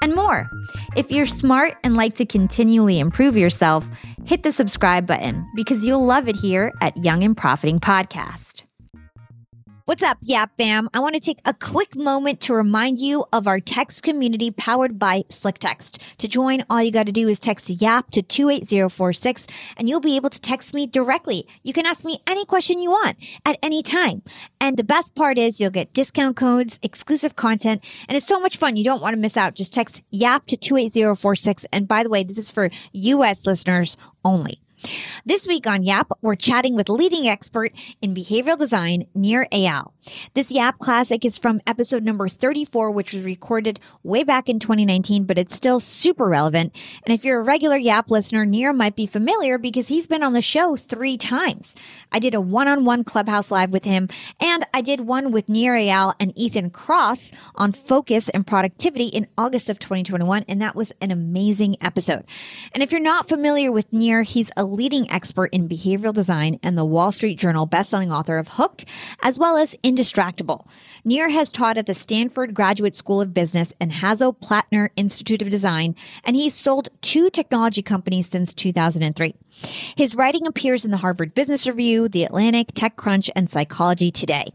and more. If you're smart and like to continually improve yourself, hit the subscribe button because you'll love it here at Young and Profiting Podcast. What's up, Yap fam? I want to take a quick moment to remind you of our text community powered by Slick Text. To join, all you got to do is text YAP to 28046 and you'll be able to text me directly. You can ask me any question you want at any time. And the best part is you'll get discount codes, exclusive content, and it's so much fun. You don't want to miss out. Just text YAP to 28046. And by the way, this is for US listeners only. This week on YAP, we're chatting with leading expert in behavioral design, Nir Eyal. This YAP classic is from episode number 34, which was recorded way back in 2019, but it's still super relevant. And if you're a regular YAP listener, Nir might be familiar because he's been on the show three times. I did a one-on-one Clubhouse Live with him, and I did one with Nir Eyal and Ethan Cross on focus and productivity in August of 2021, and that was an amazing episode. And if you're not familiar with Nir, he's a leading expert in behavioral design and the Wall Street Journal bestselling author of Hooked, as well as Indistractable. Nir has taught at the Stanford Graduate School of Business and Hasso-Plattner Institute of Design, and he's sold two technology companies since 2003. His writing appears in the Harvard Business Review, The Atlantic, TechCrunch, and Psychology Today.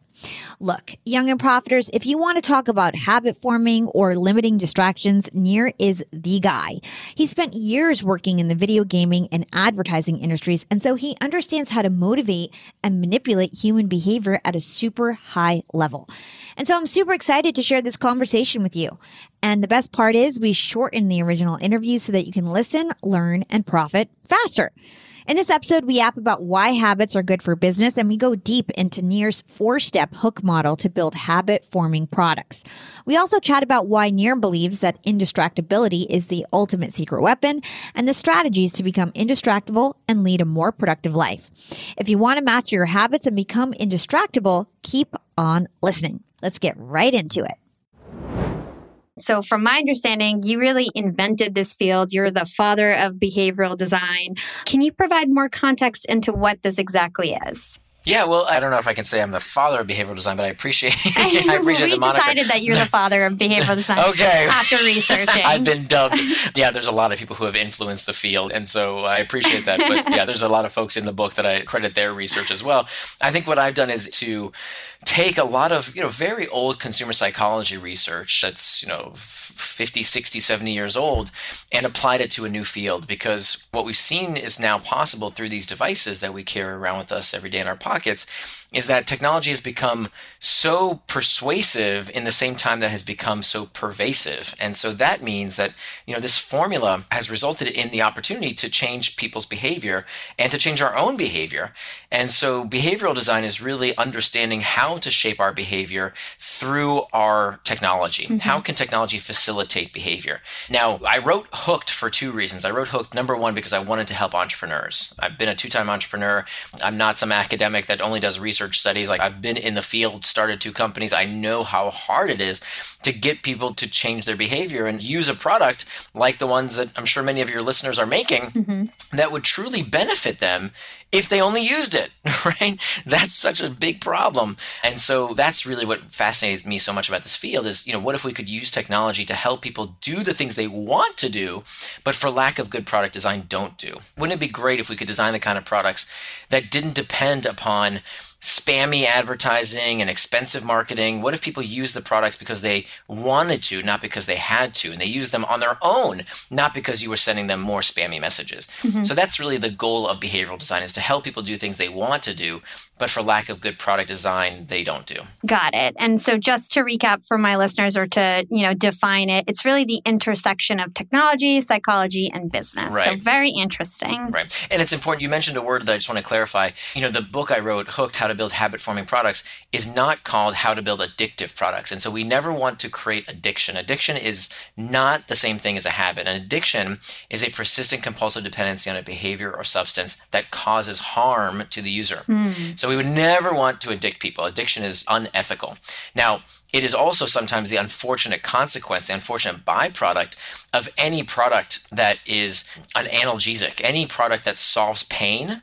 Look, young and profiters, if you want to talk about habit forming or limiting distractions, Nir is the guy. He spent years working in the video gaming and advertising industries, and so he understands how to motivate and manipulate human behavior at a super high level. And so I'm super excited to share this conversation with you. And the best part is we shorten the original interview so that you can listen, learn, and profit faster. In this episode, we yap about why habits are good for business and we go deep into Nir's four step hook model to build habit forming products. We also chat about why Nir believes that indistractability is the ultimate secret weapon and the strategies to become indistractable and lead a more productive life. If you want to master your habits and become indistractable, keep on listening. Let's get right into it. So, from my understanding, you really invented this field. You're the father of behavioral design. Can you provide more context into what this exactly is? Yeah, well, I don't know if I can say I'm the father of behavioral design, but I appreciate I appreciate we decided that you're the father of behavioral design. okay. After researching, I've been dubbed. Yeah, there's a lot of people who have influenced the field, and so I appreciate that. But yeah, there's a lot of folks in the book that I credit their research as well. I think what I've done is to take a lot of you know very old consumer psychology research that's you know 50 60 70 years old and applied it to a new field because what we've seen is now possible through these devices that we carry around with us every day in our pockets is that technology has become so persuasive in the same time that has become so pervasive. And so that means that, you know, this formula has resulted in the opportunity to change people's behavior and to change our own behavior. And so behavioral design is really understanding how to shape our behavior through our technology. Mm-hmm. How can technology facilitate behavior? Now, I wrote Hooked for two reasons. I wrote Hooked, number one, because I wanted to help entrepreneurs. I've been a two time entrepreneur. I'm not some academic that only does research research studies. Like I've been in the field, started two companies. I know how hard it is to get people to change their behavior and use a product like the ones that I'm sure many of your listeners are making mm-hmm. that would truly benefit them if they only used it, right? That's such a big problem. And so that's really what fascinates me so much about this field is, you know, what if we could use technology to help people do the things they want to do, but for lack of good product design don't do? Wouldn't it be great if we could design the kind of products that didn't depend upon spammy advertising and expensive marketing? What if people use the products because they wanted to, not because they had to, and they use them on their own, not because you were sending them more spammy messages? Mm-hmm. So that's really the goal of behavioral design is to help people do things they want to do, but for lack of good product design, they don't do. Got it. And so just to recap for my listeners or to, you know, define it, it's really the intersection of technology, psychology, and business. Right. So very interesting. Right. And it's important. You mentioned a word that I just want to clarify. You know, the book I wrote, Hooked, How to To build Habit Forming Products, is not called How to Build Addictive Products. And so we never want to create addiction. Addiction is not the same thing as a habit. An addiction is a persistent compulsive dependency on a behavior or substance that causes harm to the user. Mm. So we would never want to addict people. Addiction is unethical. Now, it is also sometimes the unfortunate consequence, the unfortunate byproduct of any product that is an analgesic, any product that solves pain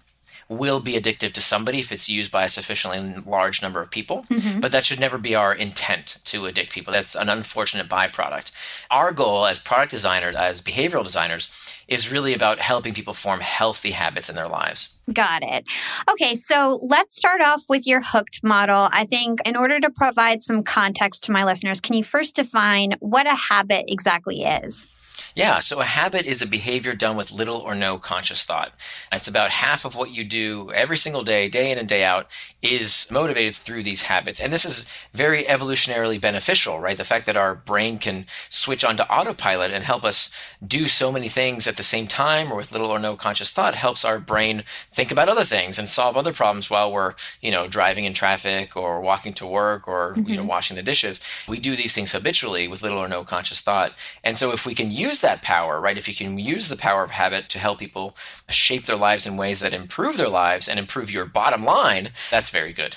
will be addictive to somebody if it's used by a sufficiently large number of people. Mm-hmm. But that should never be our intent to addict people. That's an unfortunate byproduct. Our goal as product designers, as behavioral designers, is really about helping people form healthy habits in their lives. Got it. Okay, so let's start off with your hooked model. I think in order to provide some context to my listeners, can you first define what a habit exactly is? Yeah, so a habit is a behavior done with little or no conscious thought. It's about half of what you do every single day, day in and day out, is motivated through these habits. And this is very evolutionarily beneficial, right? The fact that our brain can switch onto autopilot and help us do so many things at the same time or with little or no conscious thought helps our brain think about other things and solve other problems while we're, you know, driving in traffic or walking to work or, mm-hmm. you know, mm-hmm. washing the dishes. We do these things habitually with little or no conscious thought. And so if we can use that power, right? If you can use the power of habit to help people shape their lives in ways that improve their lives and improve your bottom line, that's very good.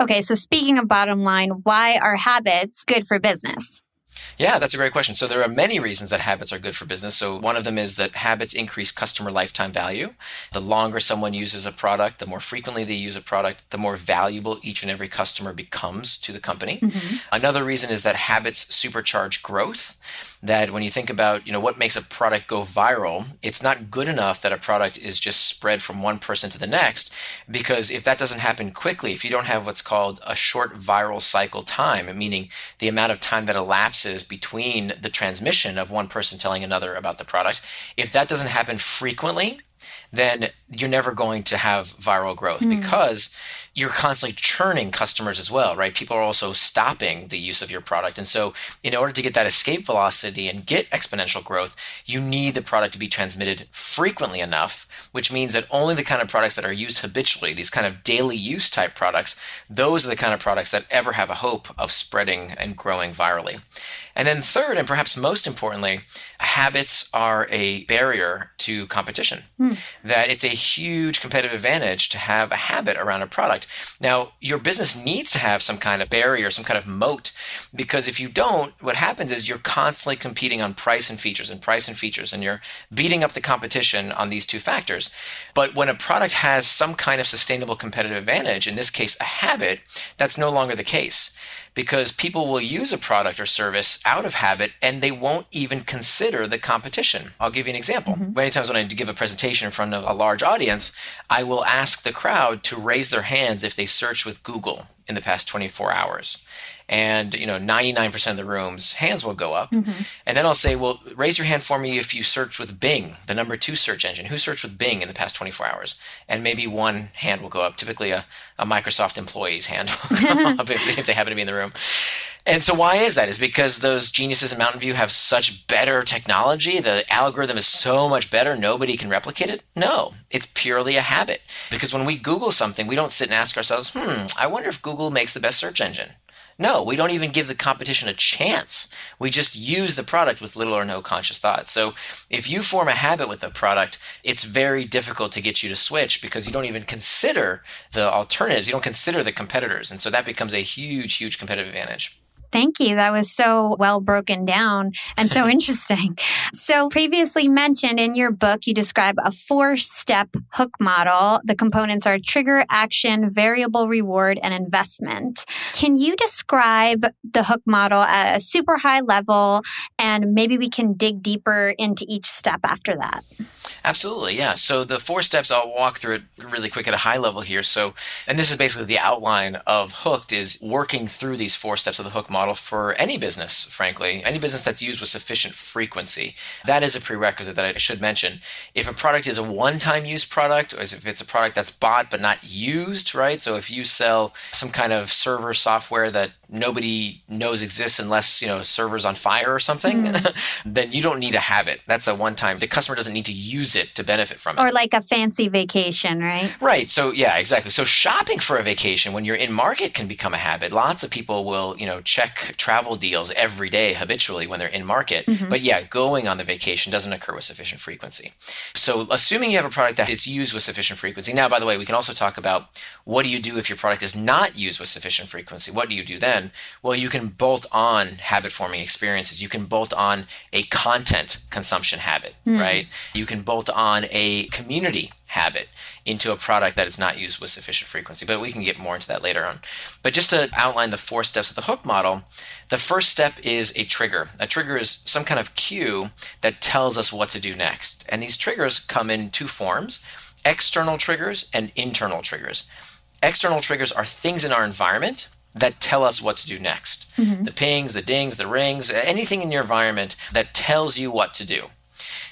Okay, so speaking of bottom line, why are habits good for business? Yeah, that's a great question. So there are many reasons that habits are good for business. So one of them is that habits increase customer lifetime value. The longer someone uses a product, the more frequently they use a product, the more valuable each and every customer becomes to the company. Mm-hmm. Another reason is that habits supercharge growth. That when you think about, you know, what makes a product go viral, it's not good enough that a product is just spread from one person to the next because if that doesn't happen quickly, if you don't have what's called a short viral cycle time, meaning the amount of time that elapses between the transmission of one person telling another about the product, if that doesn't happen frequently, then you're never going to have viral growth mm. because you're constantly churning customers as well, right? People are also stopping the use of your product. And so, in order to get that escape velocity and get exponential growth, you need the product to be transmitted frequently enough, which means that only the kind of products that are used habitually, these kind of daily use type products, those are the kind of products that ever have a hope of spreading and growing virally. And then, third, and perhaps most importantly, habits are a barrier to competition. Mm. That it's a huge competitive advantage to have a habit around a product. Now, your business needs to have some kind of barrier, some kind of moat, because if you don't, what happens is you're constantly competing on price and features and price and features, and you're beating up the competition on these two factors. But when a product has some kind of sustainable competitive advantage, in this case, a habit, that's no longer the case because people will use a product or service out of habit and they won't even consider the competition. I'll give you an example. Mm-hmm. Many times when I give a presentation in front of a large audience, I will ask the crowd to raise their hands if they searched with Google in the past 24 hours and you know 99% of the rooms hands will go up mm-hmm. and then i'll say well raise your hand for me if you search with bing the number two search engine who searched with bing in the past 24 hours and maybe one hand will go up typically a, a microsoft employee's hand will go up if, if they happen to be in the room and so why is that? Is because those geniuses in Mountain View have such better technology? The algorithm is so much better, nobody can replicate it? No, it's purely a habit. Because when we Google something, we don't sit and ask ourselves, hmm, I wonder if Google makes the best search engine. No, we don't even give the competition a chance. We just use the product with little or no conscious thought. So if you form a habit with a product, it's very difficult to get you to switch because you don't even consider the alternatives. You don't consider the competitors. And so that becomes a huge, huge competitive advantage. Thank you. That was so well broken down and so interesting. So, previously mentioned in your book, you describe a four step hook model. The components are trigger, action, variable reward, and investment. Can you describe the hook model at a super high level and maybe we can dig deeper into each step after that? Absolutely, yeah. So the four steps I'll walk through it really quick at a high level here. So, and this is basically the outline of Hooked is working through these four steps of the Hook model for any business, frankly, any business that's used with sufficient frequency. That is a prerequisite that I should mention. If a product is a one-time use product, or if it's a product that's bought but not used, right? So if you sell some kind of server software that nobody knows exists unless you know servers on fire or something mm. then you don't need to have it. that's a one time the customer doesn't need to use it to benefit from it. Or like a fancy vacation right? Right so yeah exactly. So shopping for a vacation when you're in market can become a habit. Lots of people will you know check travel deals every day habitually when they're in market. Mm-hmm. but yeah going on the vacation doesn't occur with sufficient frequency. So assuming you have a product that is used with sufficient frequency now by the way we can also talk about what do you do if your product is not used with sufficient frequency? What do you do then well, you can bolt on habit forming experiences. You can bolt on a content consumption habit, mm. right? You can bolt on a community habit into a product that is not used with sufficient frequency. But we can get more into that later on. But just to outline the four steps of the hook model, the first step is a trigger. A trigger is some kind of cue that tells us what to do next. And these triggers come in two forms external triggers and internal triggers. External triggers are things in our environment that tell us what to do next. Mm-hmm. The pings, the dings, the rings, anything in your environment that tells you what to do.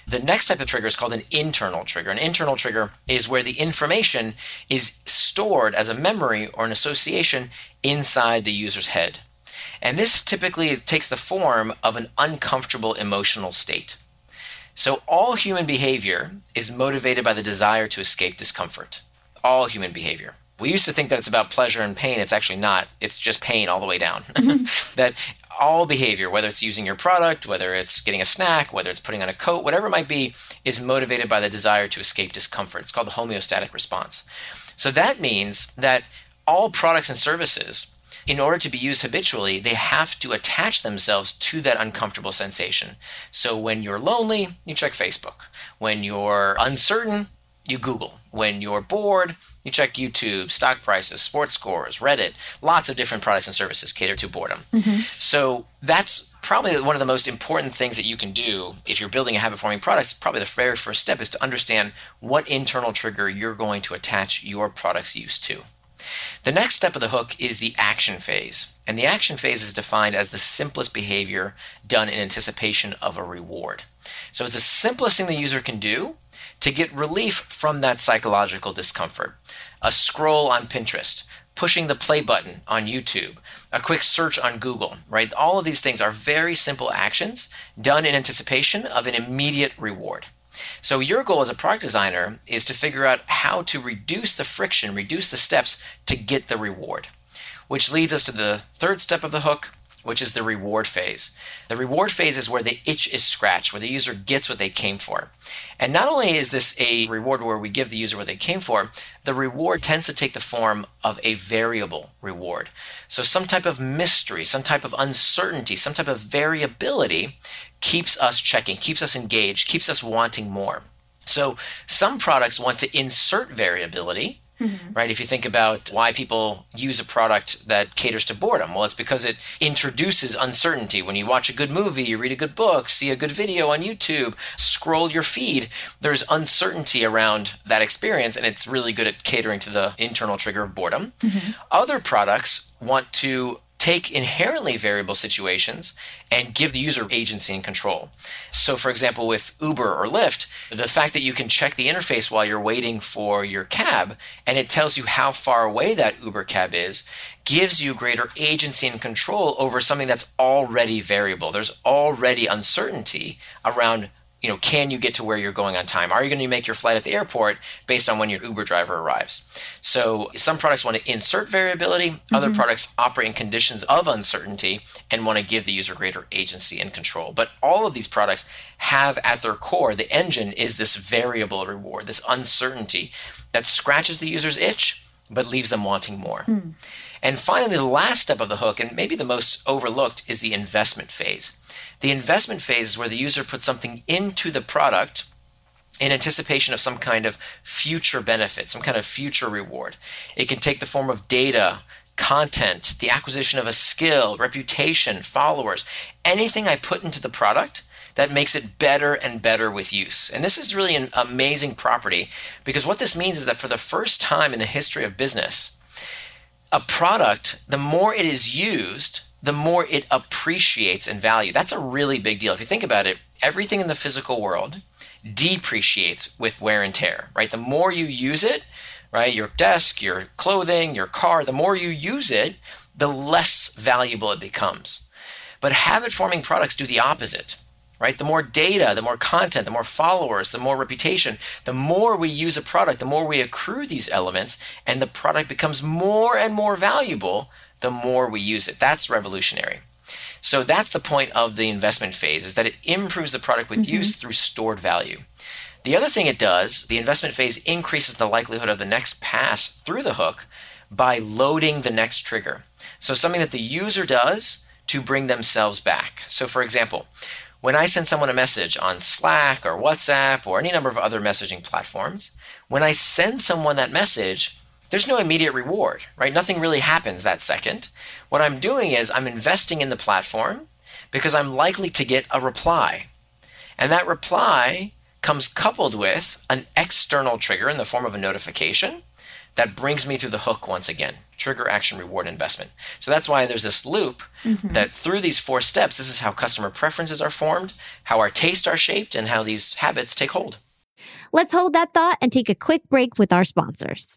The next type of trigger is called an internal trigger. An internal trigger is where the information is stored as a memory or an association inside the user's head. And this typically takes the form of an uncomfortable emotional state. So, all human behavior is motivated by the desire to escape discomfort. All human behavior we used to think that it's about pleasure and pain. It's actually not. It's just pain all the way down. That all behavior, whether it's using your product, whether it's getting a snack, whether it's putting on a coat, whatever it might be, is motivated by the desire to escape discomfort. It's called the homeostatic response. So that means that all products and services, in order to be used habitually, they have to attach themselves to that uncomfortable sensation. So when you're lonely, you check Facebook. When you're uncertain, you Google. When you're bored, you check YouTube, stock prices, sports scores, Reddit. Lots of different products and services cater to boredom. Mm-hmm. So that's probably one of the most important things that you can do if you're building a habit forming product. Probably the very first step is to understand what internal trigger you're going to attach your product's use to. The next step of the hook is the action phase. And the action phase is defined as the simplest behavior done in anticipation of a reward. So it's the simplest thing the user can do to get relief from that psychological discomfort. A scroll on Pinterest, pushing the play button on YouTube, a quick search on Google, right? All of these things are very simple actions done in anticipation of an immediate reward. So, your goal as a product designer is to figure out how to reduce the friction, reduce the steps to get the reward. Which leads us to the third step of the hook, which is the reward phase. The reward phase is where the itch is scratched, where the user gets what they came for. And not only is this a reward where we give the user what they came for, the reward tends to take the form of a variable reward. So some type of mystery, some type of uncertainty, some type of variability keeps us checking, keeps us engaged, keeps us wanting more. So some products want to insert variability Mm-hmm. Right? If you think about why people use a product that caters to boredom, well, it's because it introduces uncertainty. When you watch a good movie, you read a good book, see a good video on YouTube, scroll your feed, there's uncertainty around that experience, and it's really good at catering to the internal trigger of boredom. Mm-hmm. Other products want to take inherently variable situations and give the user agency and control. So, for example, with Uber or Lyft, the fact that you can check the interface while you're waiting for your cab and it tells you how far away that Uber cab is gives you greater agency and control over something that's already variable. There's already uncertainty around you know, can you get to where you're going on time? Are you going to make your flight at the airport based on when your Uber driver arrives? So some products want to insert variability, mm-hmm. other products operate in conditions of uncertainty and want to give the user greater agency and control. But all of these products have at their core, the engine is this variable reward, this uncertainty that scratches the user's itch but leaves them wanting more. Hmm. And finally, the last step of the hook, and maybe the most overlooked, is the investment phase. The investment phase is where the user puts something into the product in anticipation of some kind of future benefit, some kind of future reward. It can take the form of data, content, the acquisition of a skill, reputation, followers, anything I put into the product that makes it better and better with use. And this is really an amazing property because what this means is that for the first time in the history of business, a product, the more it is used, the more it appreciates in value. That's a really big deal. If you think about it, everything in the physical world depreciates with wear and tear, right? The more you use it, right, your desk, your clothing, your car, the more you use it, the less valuable it becomes. But habit forming products do the opposite right? The more data, the more content, the more followers, the more reputation, the more we use a product, the more we accrue these elements, and the product becomes more and more valuable the more we use it. That's revolutionary. So that's the point of the investment phase is that it improves the product with mm-hmm. use through stored value. The other thing it does, the investment phase increases the likelihood of the next pass through the hook by loading the next trigger. So something that the user does to bring themselves back. So for example, when I send someone a message on Slack or WhatsApp or any number of other messaging platforms, when I send someone that message, there's no immediate reward, right? Nothing really happens that second. What I'm doing is I'm investing in the platform because I'm likely to get a reply. And that reply comes coupled with an external trigger in the form of a notification that brings me through the hook once again trigger action reward investment so that's why there's this loop mm-hmm. that through these four steps this is how customer preferences are formed how our tastes are shaped and how these habits take hold let's hold that thought and take a quick break with our sponsors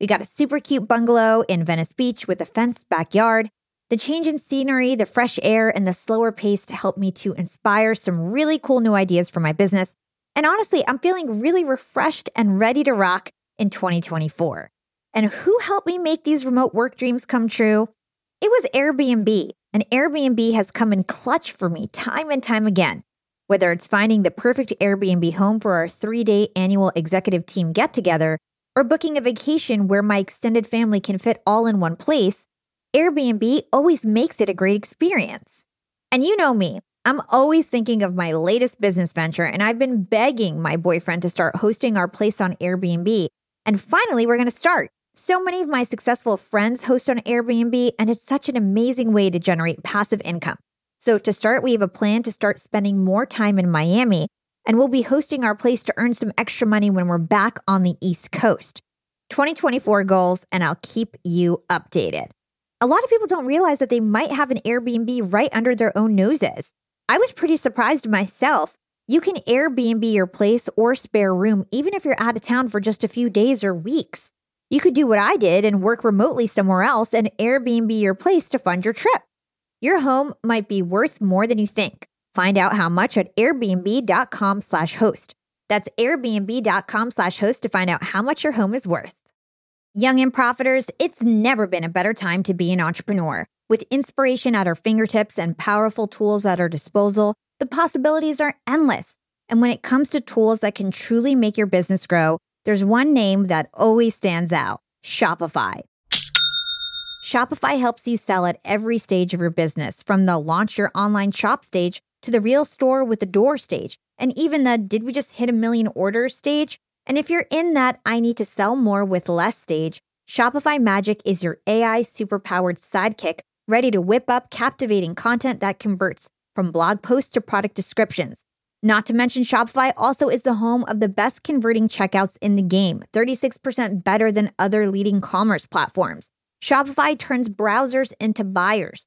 We got a super cute bungalow in Venice Beach with a fenced backyard. The change in scenery, the fresh air, and the slower pace helped me to inspire some really cool new ideas for my business. And honestly, I'm feeling really refreshed and ready to rock in 2024. And who helped me make these remote work dreams come true? It was Airbnb. And Airbnb has come in clutch for me time and time again. Whether it's finding the perfect Airbnb home for our three day annual executive team get together, or booking a vacation where my extended family can fit all in one place, Airbnb always makes it a great experience. And you know me, I'm always thinking of my latest business venture, and I've been begging my boyfriend to start hosting our place on Airbnb. And finally, we're going to start. So many of my successful friends host on Airbnb, and it's such an amazing way to generate passive income. So, to start, we have a plan to start spending more time in Miami, and we'll be hosting our place to earn some extra money when we're back on the East Coast. 2024 goals, and I'll keep you updated. A lot of people don't realize that they might have an Airbnb right under their own noses. I was pretty surprised myself. You can Airbnb your place or spare room even if you're out of town for just a few days or weeks. You could do what I did and work remotely somewhere else and Airbnb your place to fund your trip. Your home might be worth more than you think. Find out how much at airbnb.com slash host. That's airbnb.com slash host to find out how much your home is worth. Young and profiters, it's never been a better time to be an entrepreneur. With inspiration at our fingertips and powerful tools at our disposal, the possibilities are endless. And when it comes to tools that can truly make your business grow, there's one name that always stands out Shopify. Shopify helps you sell at every stage of your business, from the launch your online shop stage to the real store with the door stage, and even the did we just hit a million orders stage? And if you're in that I need to sell more with less stage, Shopify Magic is your AI superpowered sidekick ready to whip up captivating content that converts from blog posts to product descriptions. Not to mention, Shopify also is the home of the best converting checkouts in the game, 36% better than other leading commerce platforms. Shopify turns browsers into buyers.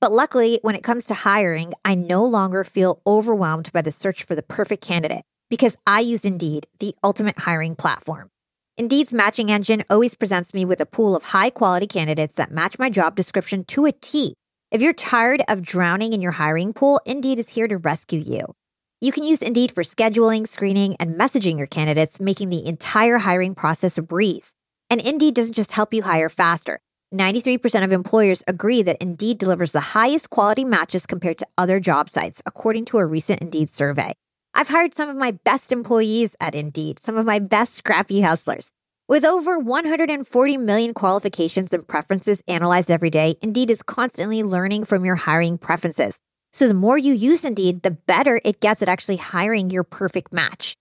But luckily, when it comes to hiring, I no longer feel overwhelmed by the search for the perfect candidate because I use Indeed, the ultimate hiring platform. Indeed's matching engine always presents me with a pool of high quality candidates that match my job description to a T. If you're tired of drowning in your hiring pool, Indeed is here to rescue you. You can use Indeed for scheduling, screening, and messaging your candidates, making the entire hiring process a breeze. And Indeed doesn't just help you hire faster. 93% of employers agree that Indeed delivers the highest quality matches compared to other job sites, according to a recent Indeed survey. I've hired some of my best employees at Indeed, some of my best scrappy hustlers. With over 140 million qualifications and preferences analyzed every day, Indeed is constantly learning from your hiring preferences. So the more you use Indeed, the better it gets at actually hiring your perfect match.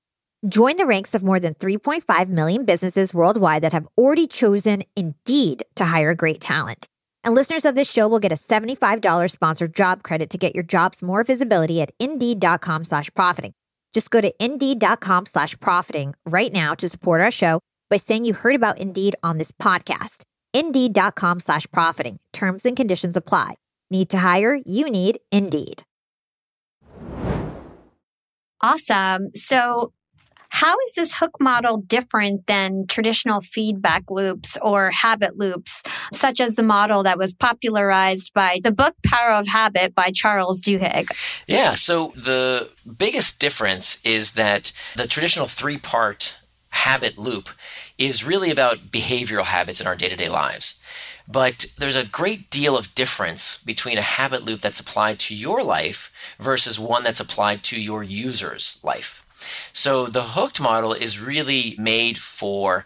Join the ranks of more than 3.5 million businesses worldwide that have already chosen Indeed to hire great talent. And listeners of this show will get a $75 sponsored job credit to get your jobs more visibility at indeed.com slash profiting. Just go to indeed.com slash profiting right now to support our show by saying you heard about Indeed on this podcast. Indeed.com slash profiting. Terms and conditions apply. Need to hire? You need Indeed. Awesome. So how is this hook model different than traditional feedback loops or habit loops, such as the model that was popularized by the book Power of Habit by Charles Duhigg? Yeah, so the biggest difference is that the traditional three part habit loop is really about behavioral habits in our day to day lives. But there's a great deal of difference between a habit loop that's applied to your life versus one that's applied to your user's life. So the hooked model is really made for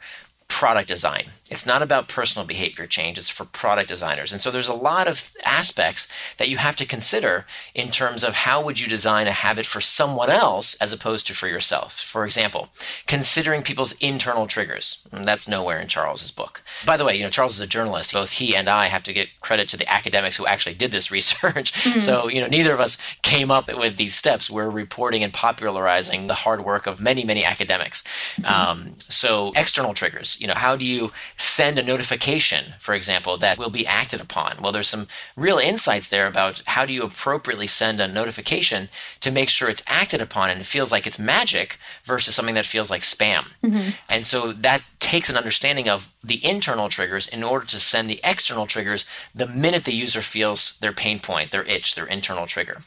product design. It's not about personal behavior change, it's for product designers. And so there's a lot of aspects that you have to consider in terms of how would you design a habit for someone else as opposed to for yourself. For example, considering people's internal triggers. And that's nowhere in Charles's book. By the way, you know Charles is a journalist. Both he and I have to get credit to the academics who actually did this research. Mm-hmm. So, you know, neither of us came up with these steps. We're reporting and popularizing the hard work of many, many academics. Mm-hmm. Um, so, external triggers you know, how do you send a notification, for example, that will be acted upon? Well, there's some real insights there about how do you appropriately send a notification to make sure it's acted upon and it feels like it's magic versus something that feels like spam. Mm-hmm. And so that takes an understanding of the internal triggers in order to send the external triggers the minute the user feels their pain point, their itch, their internal trigger.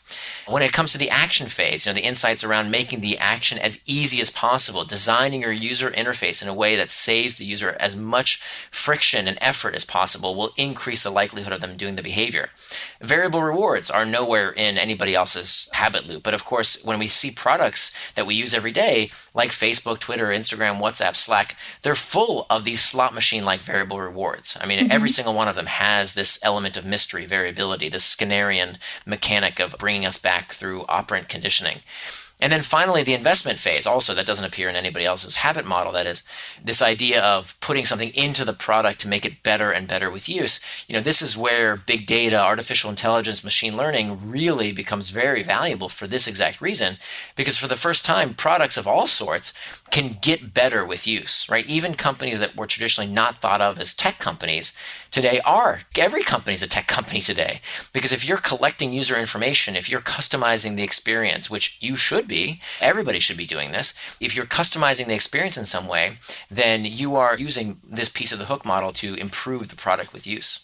When it comes to the action phase, you know, the insights around making the action as easy as possible, designing your user interface in a way that saves the user as much friction and effort as possible will increase the likelihood of them doing the behavior. Variable rewards are nowhere in anybody else's habit loop. But of course, when we see products that we use every day, like Facebook, Twitter, Instagram, WhatsApp, Slack, they're full of these slot machine like variable rewards. I mean, mm-hmm. every single one of them has this element of mystery, variability, this Skinnerian mechanic of bringing us back through operant conditioning. And then finally, the investment phase, also that doesn't appear in anybody else's habit model. That is this idea of putting something into the product to make it better and better with use. You know, this is where big data, artificial intelligence, machine learning really becomes very valuable for this exact reason. Because for the first time, products of all sorts can get better with use, right? Even companies that were traditionally not thought of as tech companies today are. Every company is a tech company today. Because if you're collecting user information, if you're customizing the experience, which you should should be. Everybody should be doing this. If you're customizing the experience in some way, then you are using this piece of the hook model to improve the product with use.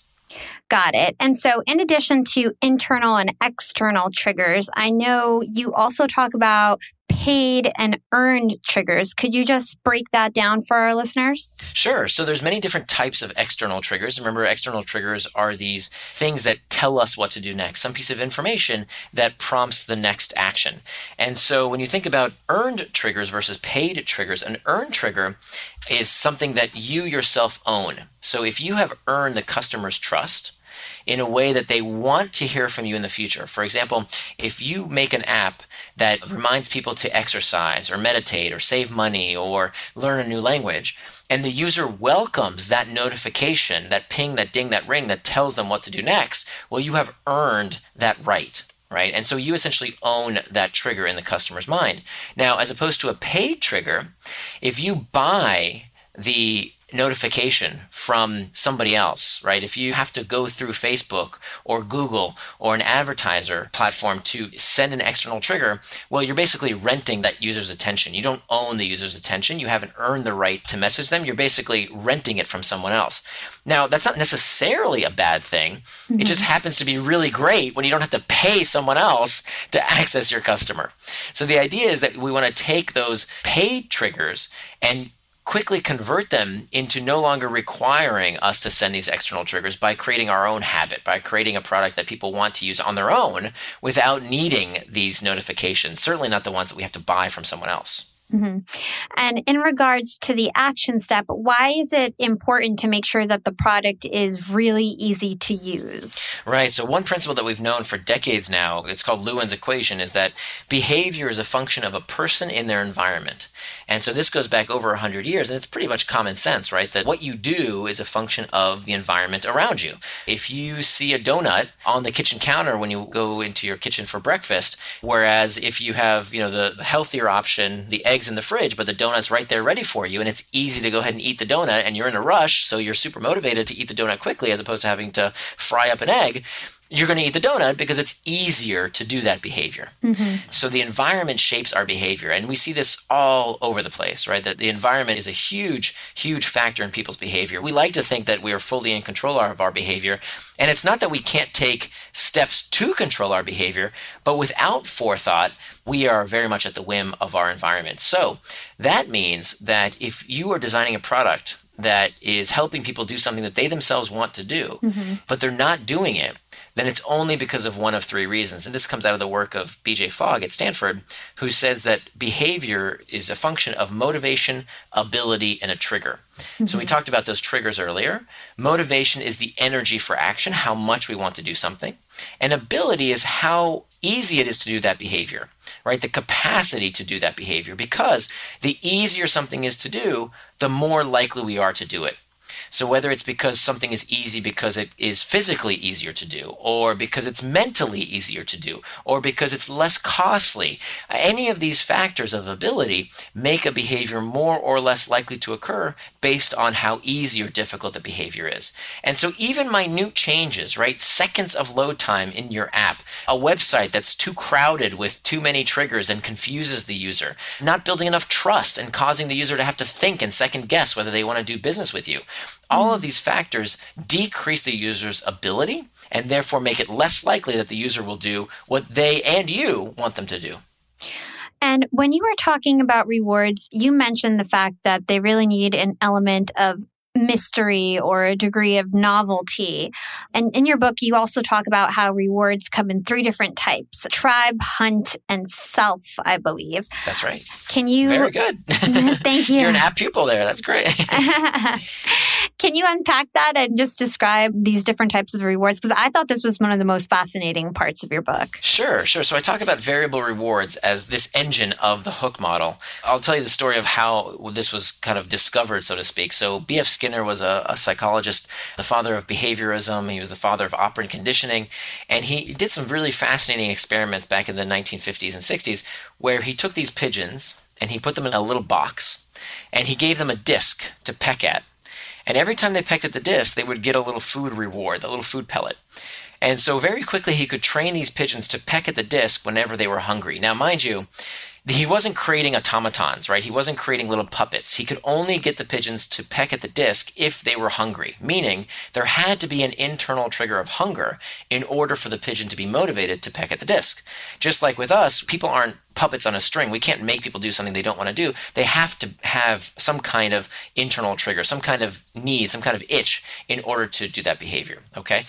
Got it. And so, in addition to internal and external triggers, I know you also talk about paid and earned triggers. Could you just break that down for our listeners? Sure. So there's many different types of external triggers. Remember, external triggers are these things that tell us what to do next, some piece of information that prompts the next action. And so when you think about earned triggers versus paid triggers, an earned trigger is something that you yourself own. So if you have earned the customer's trust, in a way that they want to hear from you in the future. For example, if you make an app that reminds people to exercise or meditate or save money or learn a new language, and the user welcomes that notification, that ping, that ding, that ring that tells them what to do next, well, you have earned that right right? And so you essentially own that trigger in the customer's mind. Now, as opposed to a paid trigger, if you buy the notification from somebody else, right? If you have to go through Facebook or Google or an advertiser platform to send an external trigger, well, you're basically renting that user's attention. You don't own the user's attention. You haven't earned the right to message them. You're basically renting it from someone else. Now, that's not necessarily a bad thing. Mm-hmm. It just mm-hmm. happens to be really great when you don't have to pay someone else to access your customer. So the idea is that we want to take those paid triggers and quickly convert them into no longer requiring us to send these external triggers by creating our own habit, by creating a product that people want to use on their own without needing these notifications, certainly not the ones that we have to buy from someone else. Mm-hmm. And in regards to the action step, why is it important to make sure that the product is really easy to use? Right. So, one principle that we've known for decades now, it's called Lewin's equation, is that behavior is a function of a person in their environment. And so this goes back over 100 years, and it's pretty much common sense, right? That what you do is a function of the environment around you. If you see a donut on the kitchen counter when you go into your kitchen for breakfast, whereas if you have, you know, the healthier option, the eggs in the fridge, but the donut's right there ready for you, and it's easy to go ahead and eat the donut, and you're in a rush, so you're super motivated to eat the donut quickly as opposed to having to fry up an egg you're going to eat the donut because it's easier to do that behavior. Mm-hmm. So the environment shapes our behavior. And we see this all over the place, right? That the environment is a huge, huge factor in people's behavior. We like to think that we are fully in control of our behavior. And it's not that we can't take steps to control our behavior, but without forethought, we are very much at the whim of our environment. So that means that if you are designing a product that is helping people do something that they themselves want to do, mm-hmm. but they're not doing it, then it's only because of one of three reasons. And this comes out of the work of BJ Fogg at Stanford, who says that behavior is a function of motivation, ability, and a trigger. Mm-hmm. So we mm-hmm. talked about those triggers earlier. Motivation is the energy for action, how much we want to do something. And ability is how easy it is to do that behavior, right? The capacity to do that behavior. Because the easier something is to do, the more likely we are to do it. So whether it's because something is easy because it is physically easier to do, or because it's mentally easier to do, or because it's less costly, any of these factors of ability make a behavior more or less likely to occur based on how easy or difficult the behavior is. And so even minute changes, right? Seconds of load time in your app, a website that's too crowded with too many triggers and confuses the user, not building enough trust and causing the user to have to think and second guess whether they want to do business with you. All of hmm. these factors decrease the user's ability and therefore make it less likely that the user will do what they and you want them to do. And when you were talking about rewards, you mentioned the fact that they really need an element of mystery or a degree of novelty. And in your book, you also talk about how rewards come in three different types tribe, hunt, and self, I believe. That's right. Can you? Very good. Thank you. You're an app pupil there. That's great. Can you unpack that and just describe these different types of rewards? Because I thought this was one of the most fascinating parts of your book. Sure, sure. So I talk about variable rewards as this engine of the hook model. I'll tell you the story of how this was kind of discovered, so to speak. So B.F. Skinner was a, a psychologist, the father of behaviorism. He was the father of operant conditioning. And he did some really fascinating experiments back in the 1950s and 60s where he took these pigeons and he put them in a little box and he gave them a disc to peck at. And every time they pecked at the disc, they would get a little food reward, a little food pellet. And so very quickly he could train these pigeons to peck at the disc whenever they were hungry. Now, mind you, he wasn't creating automatons, right? He wasn't creating little puppets. He could only get the pigeons to peck at the disc if they were hungry, meaning there had to be an internal trigger of hunger in order for the pigeon to be motivated to peck at the disc. Just like with us, people aren't puppets on a string. We can't make people do something they don't want to do. They have to have some kind of internal trigger, some kind of need, some kind of itch in order to do that behavior, okay?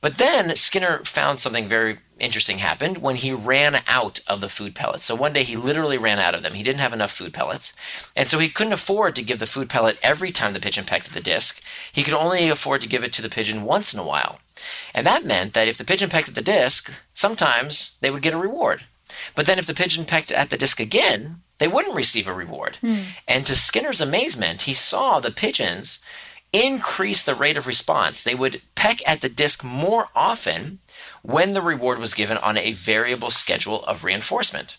But then Skinner found something very interesting happened when he ran out of the food pellets. So one day he literally ran out of them. He didn't have enough food pellets. And so he couldn't afford to give the food pellet every time the pigeon pecked at the disc. He could only afford to give it to the pigeon once in a while. And that meant that if the pigeon pecked at the disc, sometimes they would get a reward. But then if the pigeon pecked at the disc again, they wouldn't receive a reward. Mm. And to Skinner's amazement, he saw the pigeons increase the rate of response. They would peck at the disc more often when the reward was given on a variable schedule of reinforcement.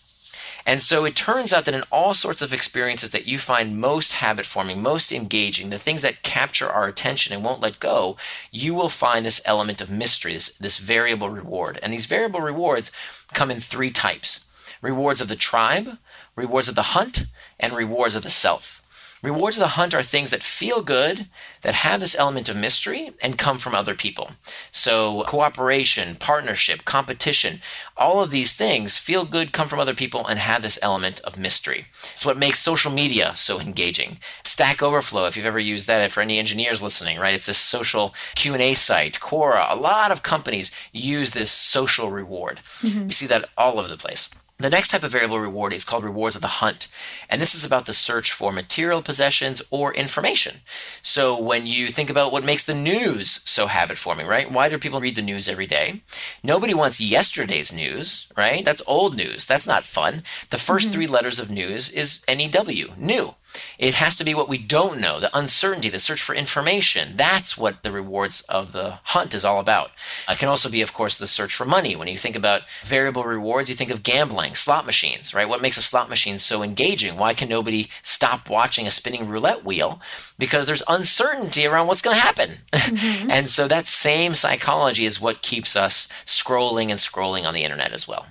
And so it turns out that in all sorts of experiences that you find most habit forming, most engaging, the things that capture our attention and won't let go, you will find this element of mystery, this, this variable reward. And these variable rewards come in three types rewards of the tribe, rewards of the hunt, and rewards of the self. Rewards of the hunt are things that feel good, that have this element of mystery, and come from other people. So, cooperation, partnership, competition, all of these things feel good, come from other people, and have this element of mystery. It's what makes social media so engaging. Stack Overflow, if you've ever used that, for any engineers listening, right? It's this social Q&A site. Quora, a lot of companies use this social reward. Mm-hmm. We see that all over the place. The next type of variable reward is called rewards of the hunt. And this is about the search for material possessions or information. So when you think about what makes the news so habit forming, right? Why do people read the news every day? Nobody wants yesterday's news, right? That's old news. That's not fun. The 1st mm-hmm. three letters of news is NEW, new. It has to be what we don't know, the uncertainty, the search for information. That's what the rewards of the hunt is all about. It can also be, of course, the search for money. When you think about variable rewards, you think of gambling, slot machines, right? What makes a slot machine so engaging? Why can nobody stop watching a spinning roulette wheel? Because there's uncertainty around what's going to happen. Mm-hmm. and so that same psychology is what keeps us scrolling and scrolling on the internet as well.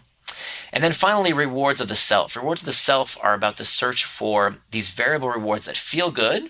And then finally, rewards of the self. Rewards of the self are about the search for these variable rewards that feel good,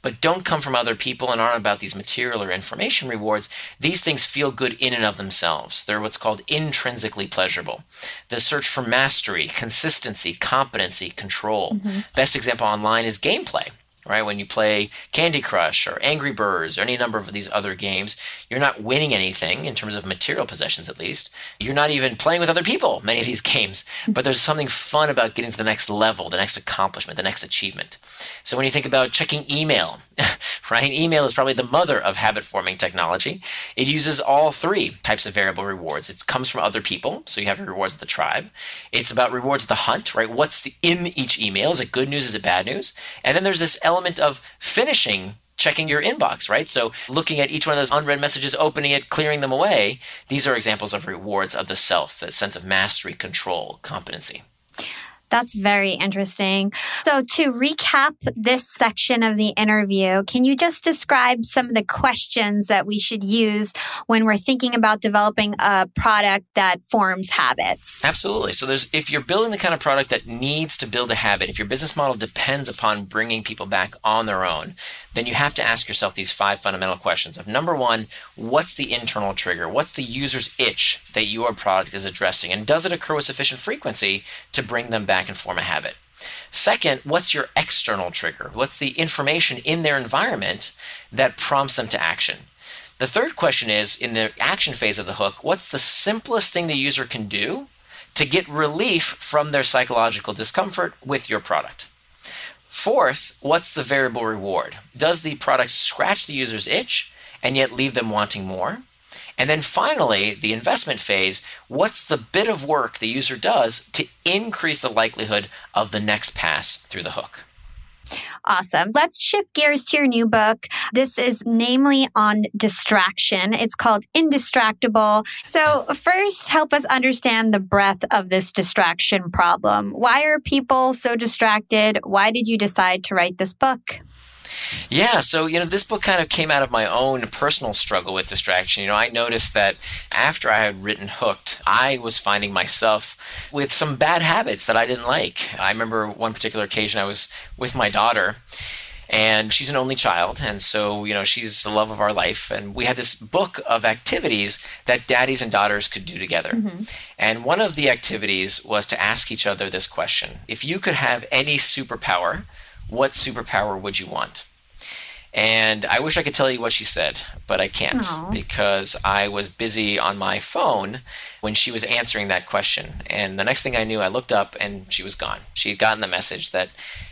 but don't come from other people and aren't about these material or information rewards. These things feel good in and of themselves. They're what's called intrinsically pleasurable. The search for mastery, consistency, competency, control. Mm-hmm. Best example online is gameplay right? When you play Candy Crush or Angry Birds or any number of these other games, you're not winning anything in terms of material possessions, at least. You're not even playing with other people, many of these games. But there's something fun about getting to the next level, the next accomplishment, the next achievement. So when you think about checking email, right? Email is probably the mother of habit forming technology. It uses all three types of variable rewards. It comes from other people, so you have your rewards of the tribe. It's about rewards of the hunt, right? What's the, in each email? Is it good news? Is it bad news? And then there's this element of finishing checking your inbox, right? So looking at each one of those unread messages, opening it, clearing them away, these are examples of rewards of the self, the sense of mastery, control, competency. That's very interesting. So, to recap this section of the interview, can you just describe some of the questions that we should use when we're thinking about developing a product that forms habits? Absolutely. So, there's if you're building the kind of product that needs to build a habit, if your business model depends upon bringing people back on their own, then you have to ask yourself these five fundamental questions of number one, what's the internal trigger? What's the user's itch that your product is addressing? And does it occur with sufficient frequency to bring them back and form a habit? Second, what's your external trigger? What's the information in their environment that prompts them to action? The third question is in the action phase of the hook, what's the simplest thing the user can do to get relief from their psychological discomfort with your product? Fourth, what's the variable reward? Does the product scratch the user's itch and yet leave them wanting more? And then finally, the investment phase what's the bit of work the user does to increase the likelihood of the next pass through the hook? Awesome. Let's shift gears to your new book. This is namely on distraction. It's called Indistractable. So, first, help us understand the breadth of this distraction problem. Why are people so distracted? Why did you decide to write this book? Yeah, so you know, this book kind of came out of my own personal struggle with distraction. You know, I noticed that after I had written Hooked, I was finding myself with some bad habits that I didn't like. I remember one particular occasion I was with my daughter and she's an only child and so you know she's the love of our life and we had this book of activities that daddies and daughters could do together mm-hmm. and one of the activities was to ask each other this question if you could have any superpower what superpower would you want and I wish I could tell you what she said, but I can't Aww. because I was busy on my phone when she was answering that question. And the next thing I knew, I looked up and she was gone. She had gotten the message that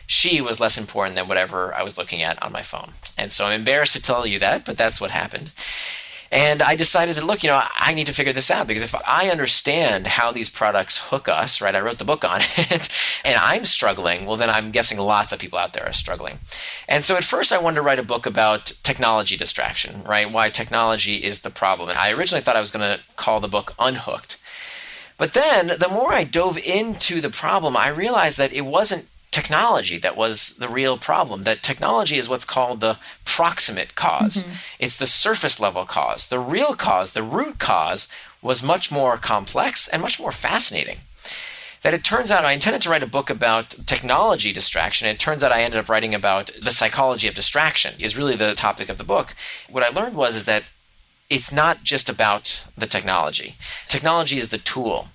she was less important than whatever I was looking at on my phone. And so I'm embarrassed to tell you that, but that's what happened. And I decided to look, you know, I need to figure this out because if I understand how these products hook us, right? I wrote the book on it and I'm struggling, well, then I'm guessing lots of people out there are struggling. And so at first I wanted to write a book about technology distraction, right? Why technology is the problem. And I originally thought I was going to call the book Unhooked. But then the more I dove into the problem, I realized that it wasn't technology that was the real problem. That technology is what's called the proximate because mm-hmm. It's the surface level cause. The real cause, the root cause, was much more complex and much more fascinating. That it turns out I intended to write a book about technology distraction. And It turns out I ended up writing about the psychology of distraction is really the topic of the book. What I learned was is that it's not just about the technology. Technology is the tool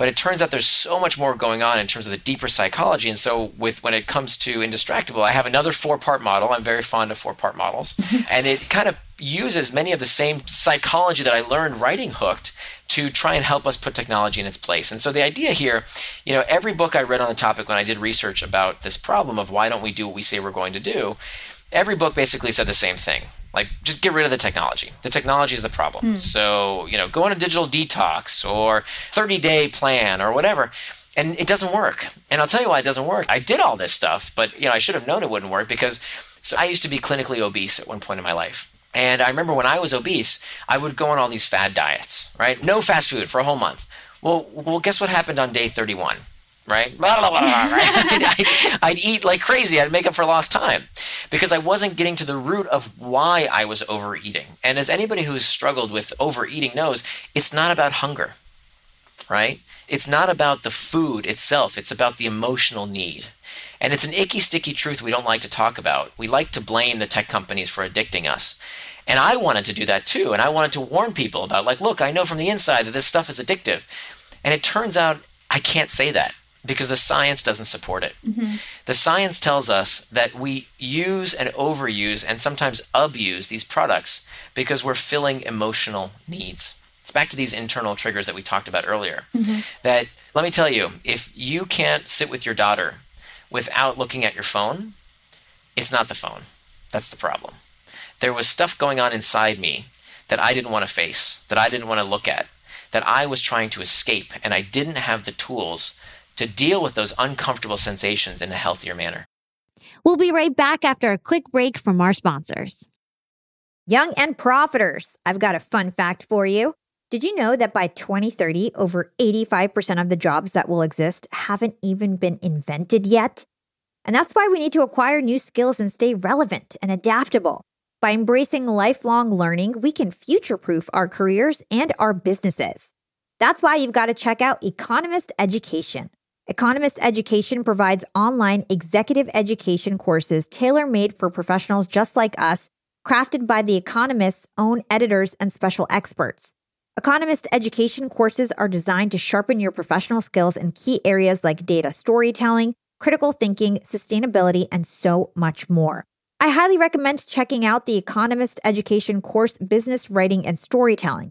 but it turns out there's so much more going on in terms of the deeper psychology. And so, with when it comes to Indistractable, I have another four part model. I'm very fond of four part models, and it kind of uses many of the same psychology that I learned writing Hooked to try and help us put technology in its place. And so the idea here, you know, every book I read on the topic when I did research about this problem of why don't we do what we say we're going to do, every book basically said the same thing. Like, just get rid of the technology. The technology is the problem. Mm. So, you know, go on a digital detox or 30 day plan or whatever. And it doesn't work. And I'll tell you why it doesn't work. I did all this stuff, but, you know, I should have known it wouldn't work because so I used to be clinically obese at one point in my life. And I remember when I was obese, I would go on all these fad diets, right? No fast food for a whole month. Well, well, guess what happened on day 31? Right? Blah, blah, blah, right? I'd, I'd, eat like crazy. I'd make up for lost time because I wasn't getting to the root of why I was overeating. And as anybody who's struggled with overeating knows, it's not about hunger, right? It's not about the food itself, it's about the emotional need. And it's an icky, sticky truth we don't like to talk about. We like to blame the tech companies for addicting us. And I wanted to do that too. And I wanted to warn people about, like, look, I know from the inside that this stuff is addictive. And it turns out I can't say that because the science doesn't support it. Mm-hmm. The science tells us that we use and overuse and sometimes abuse these products because we're filling emotional needs. It's back to these internal triggers that we talked about earlier. Mm-hmm. That, let me tell you, if you can't sit with your daughter without looking at your phone, it's not the phone. That's the problem. There was stuff going on inside me that I didn't want to face, that I didn't want to look at, that I was trying to escape, and I didn't have the tools to deal with those uncomfortable sensations in a healthier manner. We'll be right back after a quick break from our sponsors. Young and profiters, I've got a fun fact for you. Did you know that by 2030, over 85% of the jobs that will exist haven't even been invented yet? And that's why we need to acquire new skills and stay relevant and adaptable. By embracing lifelong learning, we can future proof our careers and our businesses. That's why you've got to check out Economist Education. Economist Education provides online executive education courses tailor made for professionals just like us, crafted by The Economist's own editors and special experts. Economist education courses are designed to sharpen your professional skills in key areas like data storytelling, critical thinking, sustainability, and so much more. I highly recommend checking out the Economist Education course, Business Writing and Storytelling.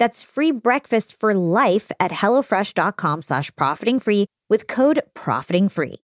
That's free breakfast for life at HelloFresh.com slash profiting free with code profiting free.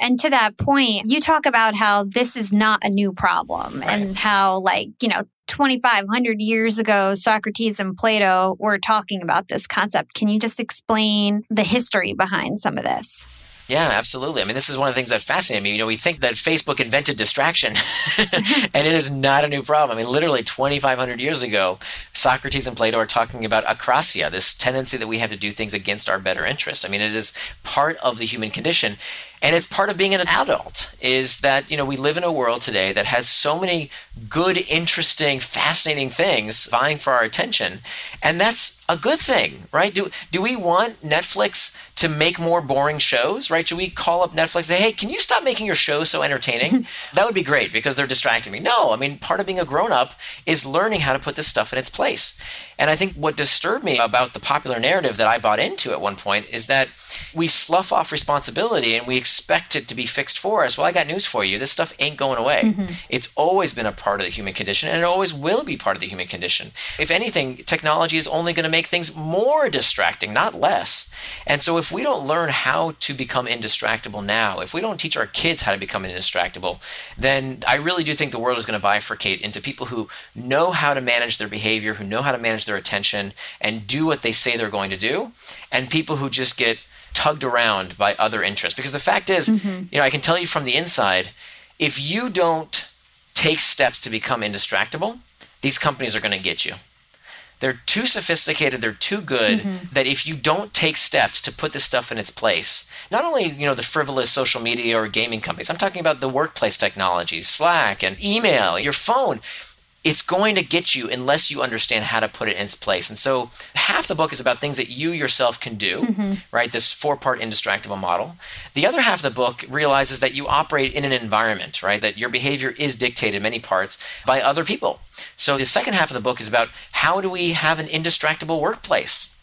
And to that point, you talk about how this is not a new problem right. and how, like, you know, 2,500 years ago, Socrates and Plato were talking about this concept. Can you just explain the history behind some of this? Yeah, absolutely. I mean, this is one of the things that fascinated me. You know, we think that Facebook invented distraction, and it is not a new problem. I mean, literally 2,500 years ago, Socrates and Plato are talking about akrasia, this tendency that we have to do things against our better interest. I mean, it is part of the human condition and it's part of being an adult is that you know we live in a world today that has so many good interesting fascinating things vying for our attention and that's a good thing right do do we want netflix to make more boring shows right should we call up netflix and say hey can you stop making your shows so entertaining that would be great because they're distracting me no i mean part of being a grown-up is learning how to put this stuff in its place and I think what disturbed me about the popular narrative that I bought into at one point is that we slough off responsibility and we expect it to be fixed for us. Well, I got news for you. This stuff ain't going away. Mm-hmm. It's always been a part of the human condition and it always will be part of the human condition. If anything, technology is only going to make things more distracting, not less. And so if we don't learn how to become indistractable now, if we don't teach our kids how to become indistractable, then I really do think the world is going to bifurcate into people who know how to manage their behavior, who know how to manage their their attention and do what they say they're going to do, and people who just get tugged around by other interests. Because the fact is, mm-hmm. you know, I can tell you from the inside, if you don't take steps to become indistractable, these companies are going to get you. They're too sophisticated, they're too good mm-hmm. that if you don't take steps to put this stuff in its place, not only, you know, the frivolous social media or gaming companies, I'm talking about the workplace technologies, Slack and email, your phone it's going to get you unless you understand how to put it in its place. And so half the book is about things that you yourself can do, mm-hmm. right? This four part indistractable model. The other half of the book realizes that you operate in an environment, right? That your behavior is dictated in many parts by other people. So the second half of the book is about how do we have an indistractable workplace,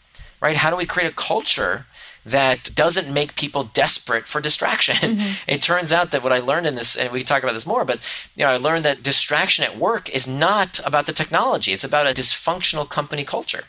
right? How do we create a culture that doesn't make people desperate for distraction. Mm-hmm. It turns out that what I learned in this, and we can talk about this more, but you know, I learned that distraction at work is not about the technology; it's about a dysfunctional company culture.